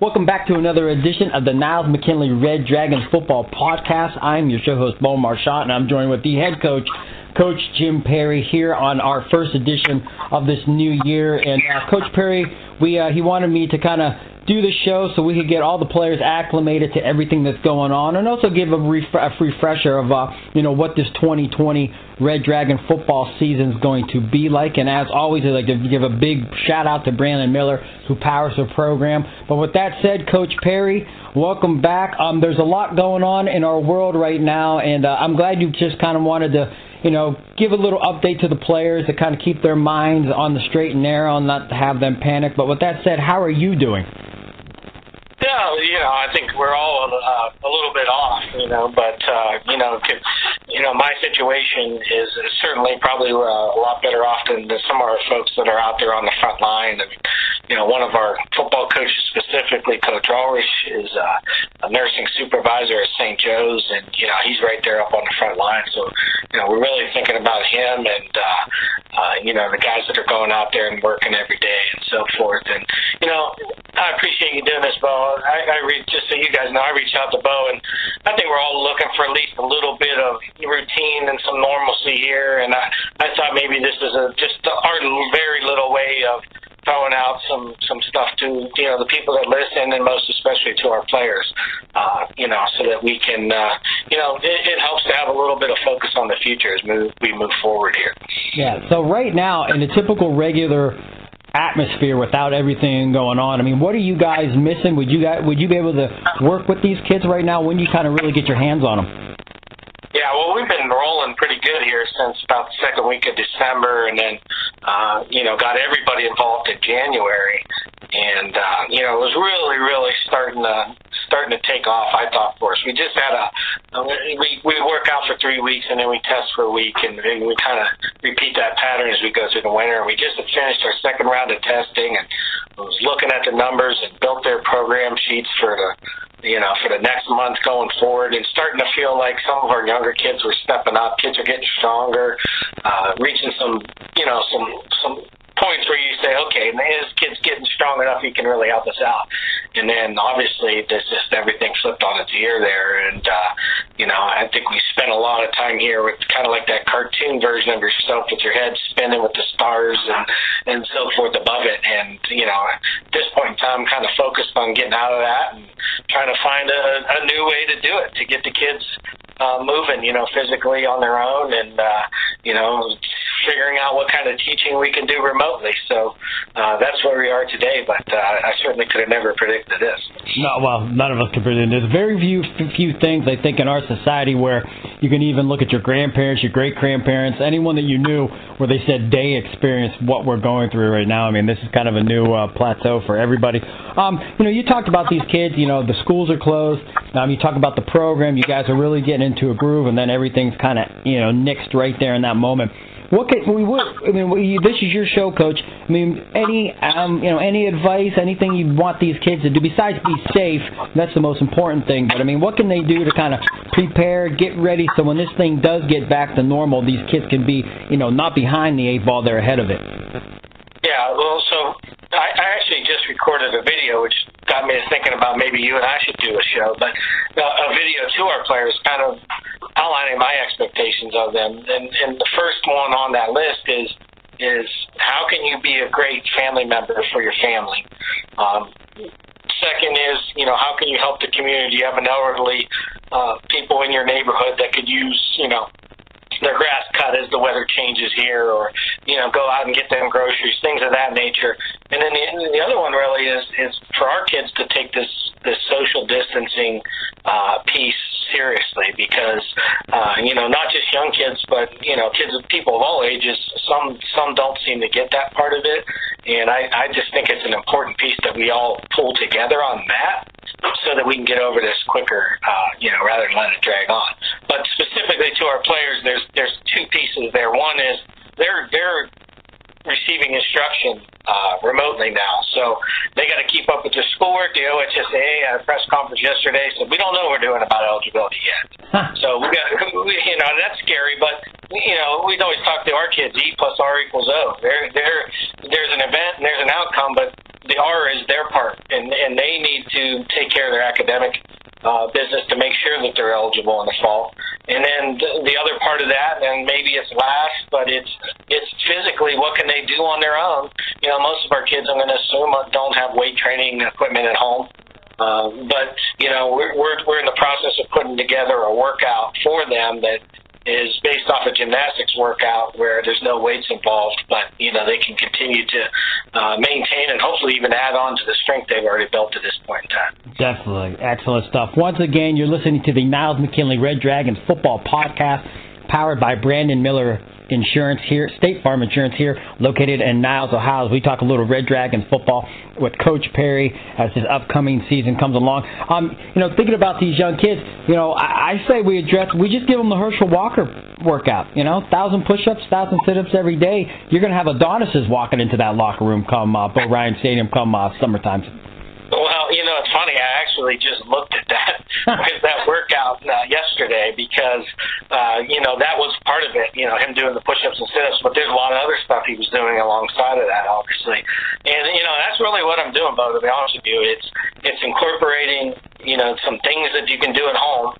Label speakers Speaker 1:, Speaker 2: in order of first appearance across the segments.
Speaker 1: Welcome back to another edition of the Niles McKinley Red Dragons Football Podcast. I'm your show host, Bo Marchant, and I'm joined with the head coach, Coach Jim Parry, here on our first edition of this new year. And uh, Coach Parry, we uh, he wanted me to kind of do the show so we could get all the players acclimated to everything that's going on, and also give a, ref- a refresher of uh, you know what this 2020 Red Dragon football season is going to be like. And as always, I'd like to give a big shout out to Brandon Miller who powers the program. But with that said, Coach Parry, welcome back. Um, there's a lot going on in our world right now, and uh, I'm glad you just kind of wanted to you know, give a little update to the players to kind of keep their minds on the straight and narrow and not have them panic. But with that said, how are you doing?
Speaker 2: Yeah, you know, I think we're all uh, a little bit off, you know, but uh, you know, you know, my situation is certainly probably uh, a lot better off than some of our folks that are out there on the front line. I mean, you know, one of our football coaches specifically, Coach Ulrich, is uh, a nursing supervisor at St. Joe's, and you know, he's right there up on the front line. So, you know, we're really thinking about him and uh, uh, you know the guys that are going out there and working every day and so forth. And you know, I appreciate you doing this, Bo. I, I read just so you guys know, I reached out to Bo, and I think we're all looking for at least a little bit of routine and some normalcy here. And I, I thought maybe this is a just our very little way of throwing out some some stuff to you know the people that listen and most especially to our players uh, you know so that we can uh, you know it, it helps to have a little bit of focus on the future as move, we move forward here
Speaker 1: yeah so right now in a typical regular atmosphere without everything going on. I mean, what are you guys missing? Would you guys, would you be able to work with these kids right now? When you kind of really get your hands on them?
Speaker 2: Yeah, well, we've been rolling pretty good here since about the second week of December, and then uh, you know got everybody involved in January, and uh, you know it was really, really starting to starting to take off. I thought for us, we just had a we we work out for three weeks and then we test for a week, and, and we kind of repeat that pattern as we go through the winter. And we just had finished our second round of testing, and was looking at the numbers and built their program sheets for the you know, for the next month going forward and starting to feel like some of our younger kids were stepping up. Kids are getting stronger, uh, reaching some, you know, some, some points where you say, okay, this kid's getting strong enough, he can really help us out. And then obviously there's just everything flipped on its ear there. And, uh, you know, I think we spent a lot of time here with kind of like that cartoon version of yourself with your head spinning with the stars and, and so forth above it. And, you know, at this point in time, kind of focused on getting out of that and trying to find a, a new way to do it, to get the kids uh, moving, you know, physically on their own and, uh, you know, figuring out what kind of teaching we can do remotely. So uh, that's where we are today. But uh, I certainly could have never predicted this.
Speaker 1: No, well, none of us could predict. There's very few few things I think in our society where you can even look at your grandparents, your great grandparents, anyone that you knew, where they said they experienced what we're going through right now. I mean, this is kind of a new uh, plateau for everybody. Um, you know, you talked about these kids. You know, the schools are closed. Um, you talk about the program. You guys are really getting into a groove, and then everything's kind of you know nixed right there in that moment. What can we? What, I mean, we, this is your show, Coach. I mean, any um, you know, any advice, anything you want these kids to do besides be safe? That's the most important thing. But I mean, what can they do to kind of prepare, get ready, so when this thing does get back to normal, these kids can be, you know, not behind the eight ball, they're ahead of it.
Speaker 2: Yeah, well, so I, I actually just recorded a video, which got me thinking about maybe you and I should do a show, but uh, a video to our players, kind of outlining my expectations of them. And, and the first one on that list is is how can you be a great family member for your family? Um, second is, you know, how can you help the community? You have an elderly uh, people in your neighborhood that could use, you know, their grass cut as the weather changes here, or you know, go out and get them groceries, things of that nature. And then the, the other one really is is for our kids to take this this social distancing uh, piece seriously because uh, you know not just young kids but you know kids people of all ages some some don't seem to get that part of it and I, I just think it's an important piece that we all pull together on that so that we can get over this quicker uh, you know rather than let it drag on but specifically to our players there's there's two pieces there one is they're they're receiving instruction uh, remotely now. So they got to keep up with their schoolwork. The OHSAA had a press conference yesterday said we don't know what we're doing about eligibility yet. so we got, you know, that's scary. But you know, we always talk to our kids: E plus R equals O. There, there, there's an event and there's an outcome, but the R is their part, and and they need to take care of their academic uh, business to make sure that they're eligible in the fall. And then the other part of that, and maybe it's last, but it's it's physically what can they do on their own. You know, most of our kids, I'm going to assume, don't have weight training equipment at home. Uh, but you know, we're, we're we're in the process of putting together a workout for them that is based off a gymnastics workout where there's no weights involved, but you know they can continue to uh, maintain and hopefully even add on to the strength they've already built to this point in time.
Speaker 1: Definitely, excellent stuff. Once again, you're listening to the Niles McKinley Red Dragons football podcast, powered by Brandon Miller Insurance here, State Farm Insurance here, located in Niles, Ohio. As we talk a little Red Dragons football with Coach Parry as his upcoming season comes along. Um, you know, thinking about these young kids, you know, I, I say we address, we just give them the Herschel Walker workout. You know, thousand push-ups, thousand sit-ups every day. You're going to have Adonises walking into that locker room come uh, Ryan Stadium come uh, summertime.
Speaker 2: Well, you know, it's funny. I actually just looked at that that workout uh, yesterday because, uh, you know, that was part of it. You know, him doing the push-ups and sit-ups, but there's a lot of other stuff he was doing alongside of that, obviously. And you know, that's really what I'm doing, Bo. To be honest with you, it's it's incorporating you know some things that you can do at home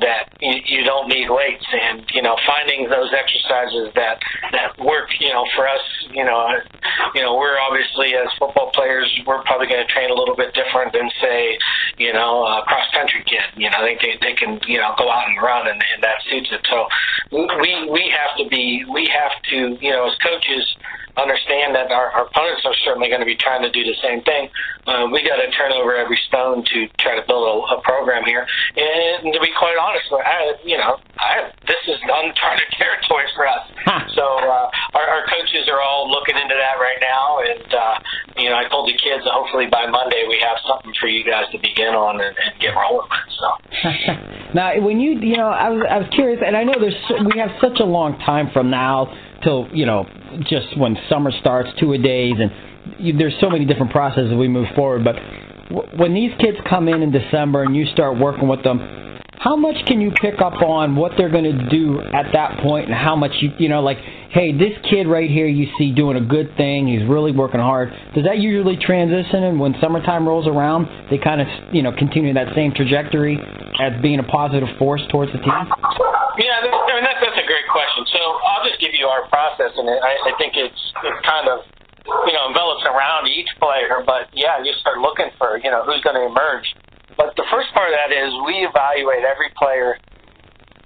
Speaker 2: that you, you don't need weights and you know finding those exercises that that work you know for us you know uh, you know we're obviously as football players we're probably going to train a little bit different than say you know a cross country kid. You know they they, they can you know go out and run and, and that suits it. So we we have to be we have to you know as coaches understand that our, our opponents are certainly going to be trying to do the same thing. Uh, we got to turn over every stone to try to build a, a program here. And to be quite honest, I, you know, I, this is uncharted territory for us. so uh, our, our coaches are all looking into that right now. And uh, you know, I told the kids that hopefully by Monday we have something for you guys to begin on and, and get rolling with. So.
Speaker 1: now, when you, you know, I was, I was curious, and I know there's we have such a long time from now till you know just when summer starts, two a days, and you, there's so many different processes we move forward. But w- when these kids come in in December and you start working with them, how much can you pick up on what they're going to do at that point, and how much you you know like, hey, this kid right here you see doing a good thing, he's really working hard. Does that usually transition, and when summertime rolls around, they kind of you know continue that same trajectory as being a positive force towards the team?
Speaker 2: Yeah, I mean that's that's a great question. So I'll just give you our process, and I, I think it's it's kind of you know envelops around each player. But yeah, you start looking for you know who's going to emerge. But the first part of that is we evaluate every player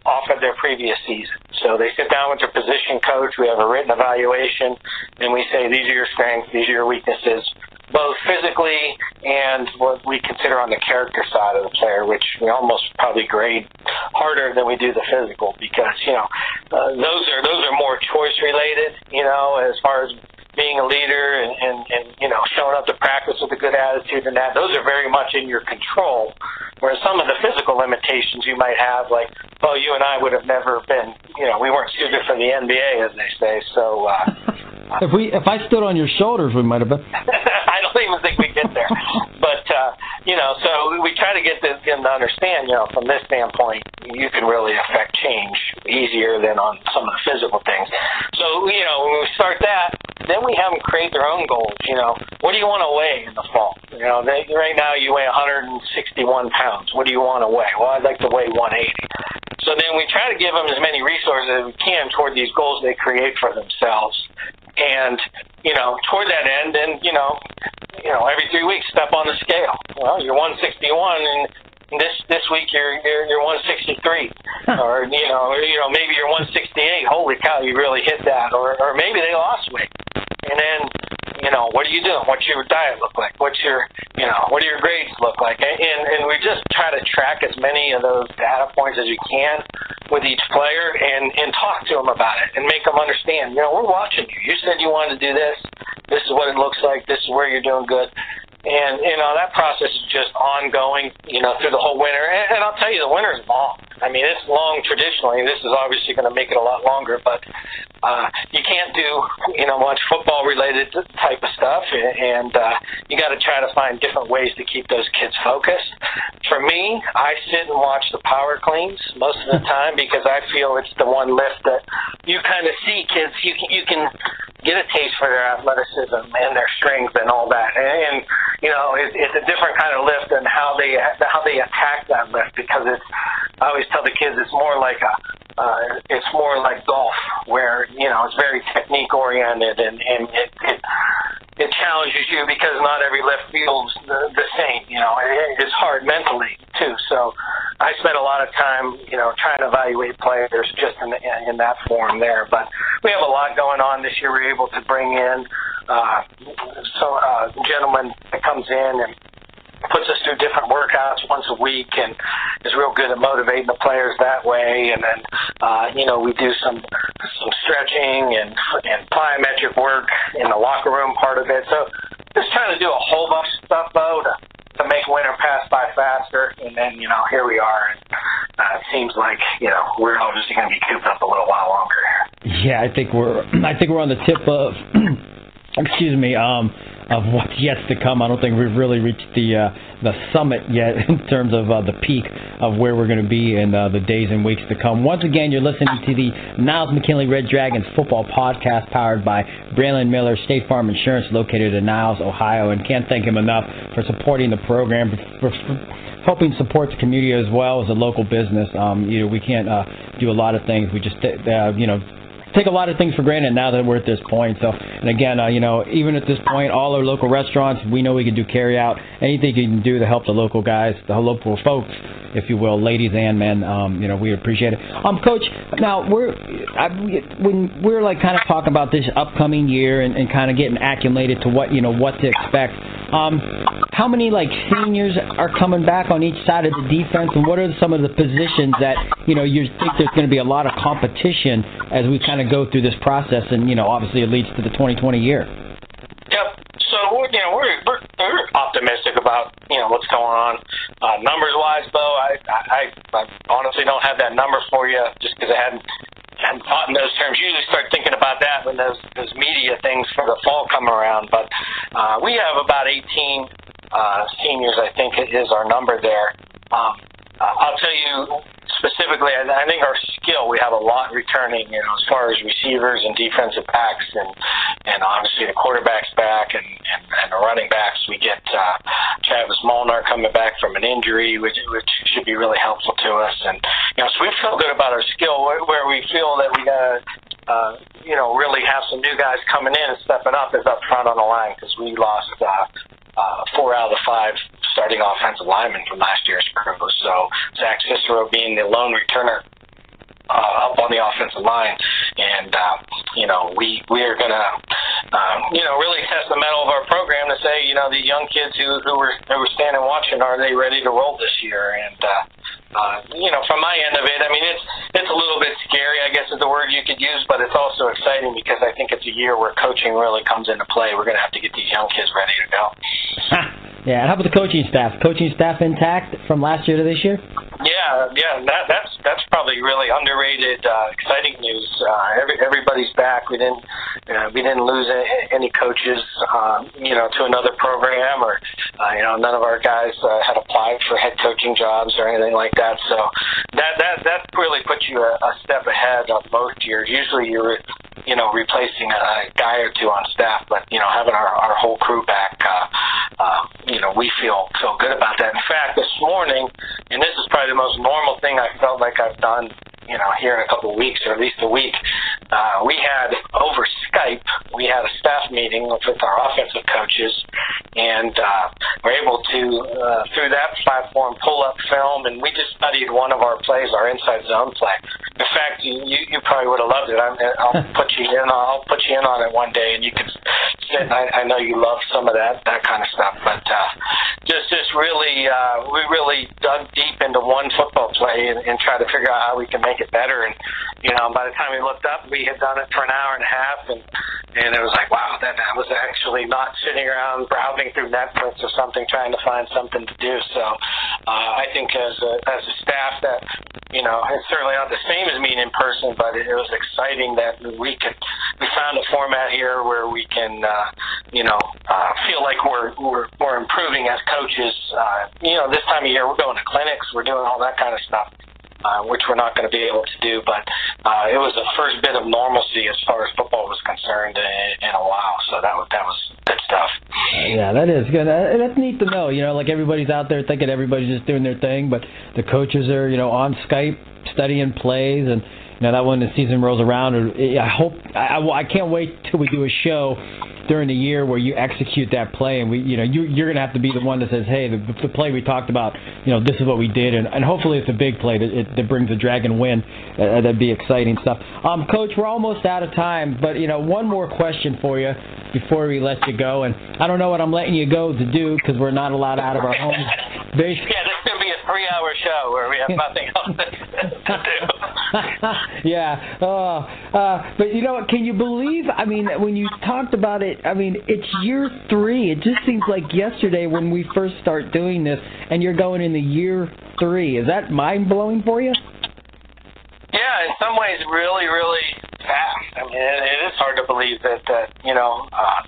Speaker 2: off of their previous season. So they sit down with their position coach. We have a written evaluation, and we say these are your strengths, these are your weaknesses both physically and what we consider on the character side of the player, which we almost probably grade harder than we do the physical because you know uh, those are those are more choice related. You know, as far as being a leader and, and, and you know showing up to practice with a good attitude and that those are very much in your control. Whereas some of the physical limitations you might have, like, oh, you and I would have never been, you know, we weren't suited for the NBA, as they say. So uh,
Speaker 1: if we if I stood on your shoulders, we might have been.
Speaker 2: I don't even think we get there. but uh, you know, so we try to get them to understand, you know, from this standpoint, you can really affect change easier than on some of the physical things. So you know, when we start that, then we have them create their own goals. You know, what do you want to weigh in the fall? You know, they, right now you weigh 161 pounds. What do you want to weigh? Well, I'd like to weigh 180. So then we try to give them as many resources as we can toward these goals they create for themselves. And you know, toward that end, and you know, you know, every three weeks step on the scale. Well, you're 161, and this this week you're you're, you're 163, or you know, or, you know maybe you're 168, holy cow, you really hit that, or or maybe they lost weight, and then you know, what are you doing? What's your diet look like? What's your, you know, what do your grades look like? And and we just try to track as many of those data points as we can with each player and and talk to them about it and make them understand. You know, we're watching you. You said you wanted to do this. This is what it looks like. This is where you're doing good. And you know that process is just ongoing, you know, through the whole winter. And, and I'll tell you, the winter is long. I mean, it's long traditionally. This is obviously going to make it a lot longer, but uh, you can't do, you know, much football related type of stuff, and uh, you got to try to find different ways to keep those kids focused. For me, I sit and watch the power cleans most of the time because I feel it's the one lift that you kind of see kids. You can you can get a taste for their athleticism and their strength and all that. And, and you know, it, it's a different kind of lift and how they how they attack that lift because it's. I always tell the kids it's more like a uh, it's more like golf where you know it's very technique oriented and and it, it it challenges you because not every lift feels the, the same. You know, it, it's hard mentally too. So I spent a lot of time, you know, trying to evaluate players just in, the, in that form there. But we have a lot going on this year. We're able to bring in uh, so uh, gentleman that comes in and puts us through different workouts once a week and is real good at motivating the players that way. And then, uh, you know, we do some some stretching and and plyometric work in the locker room part of it. So just trying to do a whole bunch of stuff though to to make winter pass by faster. And then, you know, here we are. And uh, it seems like you know we're obviously going to be cooped up a little while longer.
Speaker 1: Yeah, I think we're I think we're on the tip of excuse me um of what's yet to come. I don't think we've really reached the uh, the summit yet in terms of uh, the peak of where we're going to be in uh, the days and weeks to come. Once again, you're listening to the Niles McKinley Red Dragons football podcast powered by Brandon Miller State Farm Insurance, located in Niles, Ohio, and can't thank him enough for supporting the program. For, for, helping support the community as well as a local business. Um, you know, we can't uh, do a lot of things. We just, uh, you know, take a lot of things for granted now that we're at this point. So, and again, uh, you know, even at this point, all our local restaurants, we know we can do carry out. Anything you can do to help the local guys, the local folks, if you will, ladies and men. Um, you know, we appreciate it. Um, Coach, now we're I, when we're like kind of talking about this upcoming year and, and kind of getting acclimated to what you know what to expect. Um, how many like seniors are coming back on each side of the defense, and what are some of the positions that you know you think there's going to be a lot of competition as we kind of go through this process, and you know obviously it leads to the 2020 year.
Speaker 2: Yep. So we're you know we're we're, we're optimistic about you know what's going on uh, numbers wise, though. I, I I honestly don't have that number for you just because I hadn't hadn't thought in those terms. Usually start thinking about that when those those media things for the fall come around. But uh, we have about 18 uh, seniors, I think, is our number there. Um, I'll tell you specifically, I, I think our skill, we have a lot returning, you know, as far as receivers and defensive backs and, and obviously the quarterback's back and, and, and the running backs. We get uh, Travis Molnar coming back from an injury, which, which should be really helpful to us. And, you know, so we feel good about our skill where, where we feel that we got to, uh, you know, really have some new guys coming in and stepping up is up front on the line because we lost uh, uh, four out of the five starting offensive linemen from last year's crew. So Zach Cicero being the lone returner uh, up on the offensive line, and uh, you know we we are gonna uh, you know really test the mettle of our program to say you know the young kids who who were who were standing watching are they ready to roll this year and. Uh, uh, you know, from my end of it, I mean, it's it's a little bit scary, I guess, is the word you could use, but it's also exciting because I think it's a year where coaching really comes into play. We're going to have to get these young kids ready to go.
Speaker 1: yeah, and how about the coaching staff? Coaching staff intact from last year to this year?
Speaker 2: Yeah, yeah, that, that's that's probably really underrated, uh, exciting news. Uh, every, everybody's back. We didn't uh, we didn't lose any coaches, um, you know, to another program, or uh, you know, none of our guys uh, had applied for head coaching jobs or anything like that. So that that that really puts you a, a step ahead of most years. Usually you're you know replacing a guy or two on staff, but you know having our, our whole crew back, uh, uh, you know we feel feel good about that. In fact, this morning, and this is probably the most normal thing I felt like I've done you know, here in a couple of weeks or at least a week, uh, we had over Skype, we had a staff meeting with our offensive coaches, and uh, we're able to, uh, through that platform, pull up film, and we just studied one of our plays, our inside zone play. In fact, you you probably would have loved it. I'm, I'll put you in. I'll put you in on it one day, and you can sit. I, I know you love some of that that kind of stuff, but uh, just just really, uh, we really dug deep into one football play and, and tried to figure out how we can make it better. And you know, by the time we looked up, we had done it for an hour and a half, and and it was like, wow, that that was actually not sitting around browsing through Netflix or something trying to find something to do. So uh, I think as a, as a staff that you know it's certainly not the same as meeting in person, but it, it was exciting that we could we found a format here where we can uh, you know uh, feel like we're we're we're improving as coaches. Uh, you know, this time of year we're going to clinics, we're doing all that kind of stuff uh, which we're not going to be able to do. But uh, it was the first bit of normalcy as far as football was concerned in, in a while. So that was that was good stuff.
Speaker 1: Yeah, that is good. That's neat to know. You know, like everybody's out there thinking everybody's just doing their thing, but the coaches are you know on Skype studying plays and. Know that when the season rolls around, I hope I, I can't wait till we do a show during the year where you execute that play, and we, you know, you, you're going to have to be the one that says, hey, the, the play we talked about, you know, this is what we did, and, and hopefully it's a big play that, it, that brings a dragon win. Uh, that'd be exciting stuff. Um, Coach, we're almost out of time, but you know, one more question for you before we let you go, and I don't know what I'm letting you go to do because we're not allowed out of our homes.
Speaker 2: this going to be a three-hour show where we have nothing else to
Speaker 1: do. yeah. Uh, uh, but you know what? Can you believe? I mean, when you talked about it, I mean, it's year three. It just seems like yesterday when we first start doing this, and you're going into year three. Is that mind blowing for you?
Speaker 2: Yeah, in some ways, really, really fast. I mean, it, it is hard to believe that that you know uh,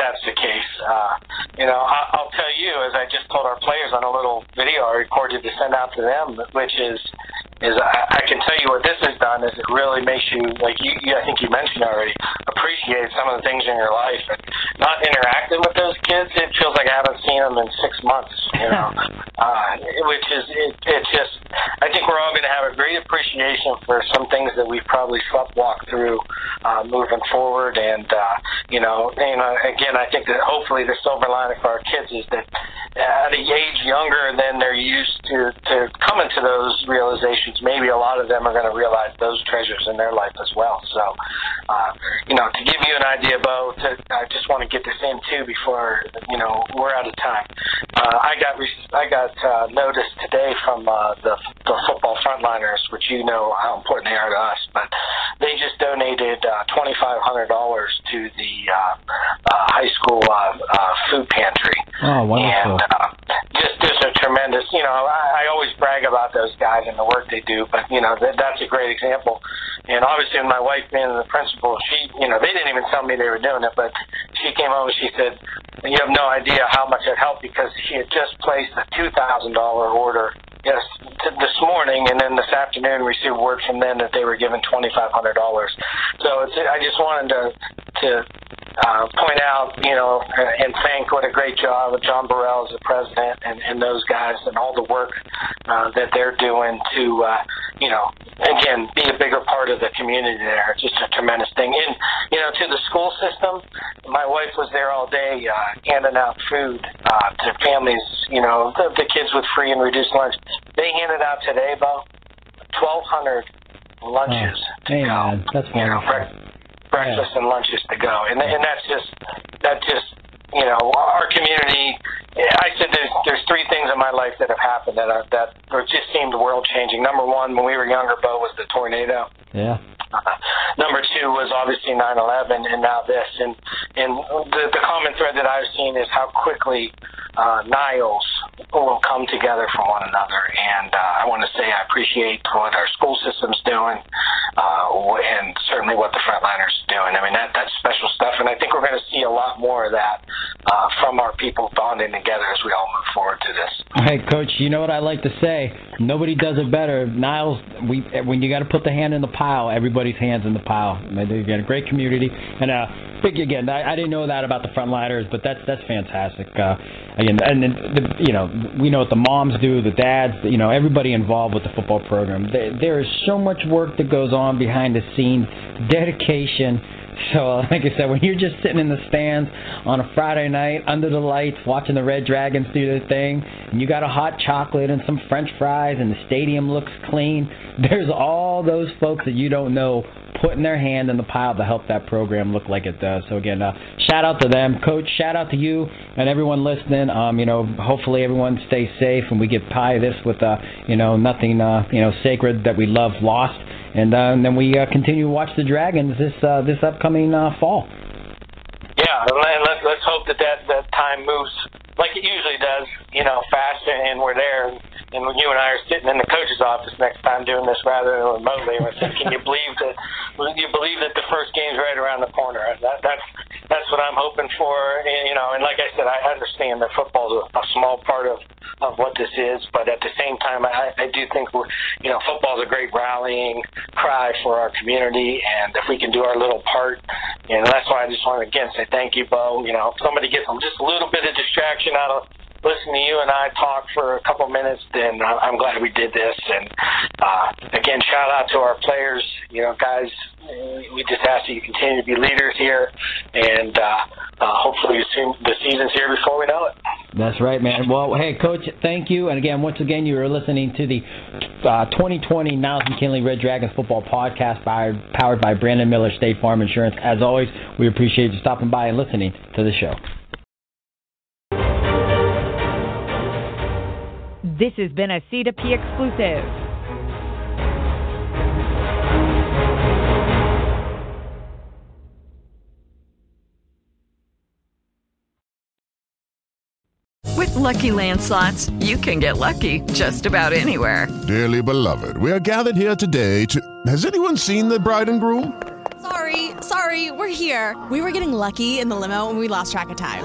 Speaker 2: that's the case. Uh, you know, I, I'll tell you, as I just told our players on a little video I recorded to send out to them, which is is I, I can tell you what this has done is it really makes you like you, you I think you mentioned already appreciate some of the things in your life and not interacting with those kids it feels like I haven't seen them in six months you know. Uh, which is it, it just I think we're all going to have a great appreciation for some things that we've probably sleptwalked through uh, moving forward and uh, you know you know again I think that hopefully the silver lining for our kids is that at a age younger than they're used to to coming to those realizations maybe a lot of them are going to realize those treasures in their life as well. So, uh, you know, to give you an idea, Bo, to, I just want to get this in too before you know we're out of time. Uh, I got I got uh, notice today from uh, the the football frontliners, which you know how important they are to us, but they just donated uh, twenty five hundred dollars to the uh, uh, high school uh, uh, food pantry.
Speaker 1: Oh, wonderful!
Speaker 2: And uh, just just a tremendous. You know, I, I always brag about those guys and the work they do, but you know that, that's a great example. And obviously, my wife being the principal, she you know they didn't even tell me they were doing it, but she came and she said, "You have no idea how much it helped because she had just placed a two thousand dollar order yes t- this morning, and then this afternoon received word from them that they were given twenty five hundred dollars. So it's I just wanted to to uh, point out, you know, and thank what a great job of John Burrell as the president and, and those guys and all the work uh, that they're doing to, uh, you know, again, be a bigger part of the community there. It's just a tremendous thing. And, you know, to the school system, my wife was there all day uh, handing out food uh, to families, you know, the, the kids with free and reduced lunch. They handed out today about 1,200 lunches
Speaker 1: oh,
Speaker 2: to go.
Speaker 1: That's wonderful.
Speaker 2: You know, breakfast and lunches to go, and and that's just that just you know our community. I said there's there's three things in my life that have happened that are, that just seemed world changing. Number one, when we were younger, Bo was the tornado.
Speaker 1: Yeah.
Speaker 2: Number two was obviously 9/11, and now this. And and the the common thread that I've seen is how quickly uh, Niles will come together from one another. And uh, I want to say I appreciate what our school system's doing, uh, and certainly what the frontliners are doing. I mean that that's special stuff, and I think we're going to see a lot more of that uh, from our people bonding together as we all move forward to this.
Speaker 1: Hey, Coach, you know what I like to say? Nobody does it better. Niles, we when you got to put the hand in the pile, everybody's hands in the pile. They get a great community, and uh, big again. I, I didn't know that about the frontliners, but that's that's fantastic. Uh, again, and then the, you know we know what the moms do, the dads, you know everybody involved with the football program. There, there is so much work that goes on behind the scenes, dedication So, like I said, when you're just sitting in the stands on a Friday night under the lights watching the Red Dragons do their thing, and you got a hot chocolate and some French fries, and the stadium looks clean, there's all those folks that you don't know putting their hand in the pile to help that program look like it does. So again, uh, shout out to them, Coach. Shout out to you and everyone listening. Um, you know, hopefully everyone stays safe and we get pie this with uh, you know, nothing uh, you know, sacred that we love lost. And, uh, and then we uh, continue to watch the Dragons this uh, this upcoming uh, fall.
Speaker 2: Yeah, and let's let's hope that that that time moves like it usually does. You know, fast, and we're there and you and I are sitting in the coach's office next time doing this rather than remotely, we're saying, "Can you believe that? Can you believe that the first game's right around the corner?" That, that's that's what I'm hoping for. And, you know, and like I said, I understand that football's a, a small part of of what this is, but at the same time, I, I do think we're, you know, football's a great rallying cry for our community, and if we can do our little part, and that's why I just want to again say thank you, Bo. You know, if somebody gets just a little bit of distraction out of listen to you and I talk for a couple minutes, then I'm glad we did this. And uh, again, shout out to our players. You know, guys, we just ask that you continue to be leaders here, and uh, uh, hopefully soon, the season's here before we know it.
Speaker 1: That's right, man. Well, hey, Coach, thank you. And again, once again, you are listening to the uh, 2020 Niles McKinley Red Dragons football podcast by, powered by Brandon Miller State Farm Insurance. As always, we appreciate you stopping by and listening to the show.
Speaker 3: This has been a C2P exclusive.
Speaker 4: With Lucky Land slots, you can get lucky just about anywhere.
Speaker 5: Dearly beloved, we are gathered here today to. Has anyone seen the bride and groom?
Speaker 6: Sorry, sorry, we're here. We were getting lucky in the limo and we lost track of time.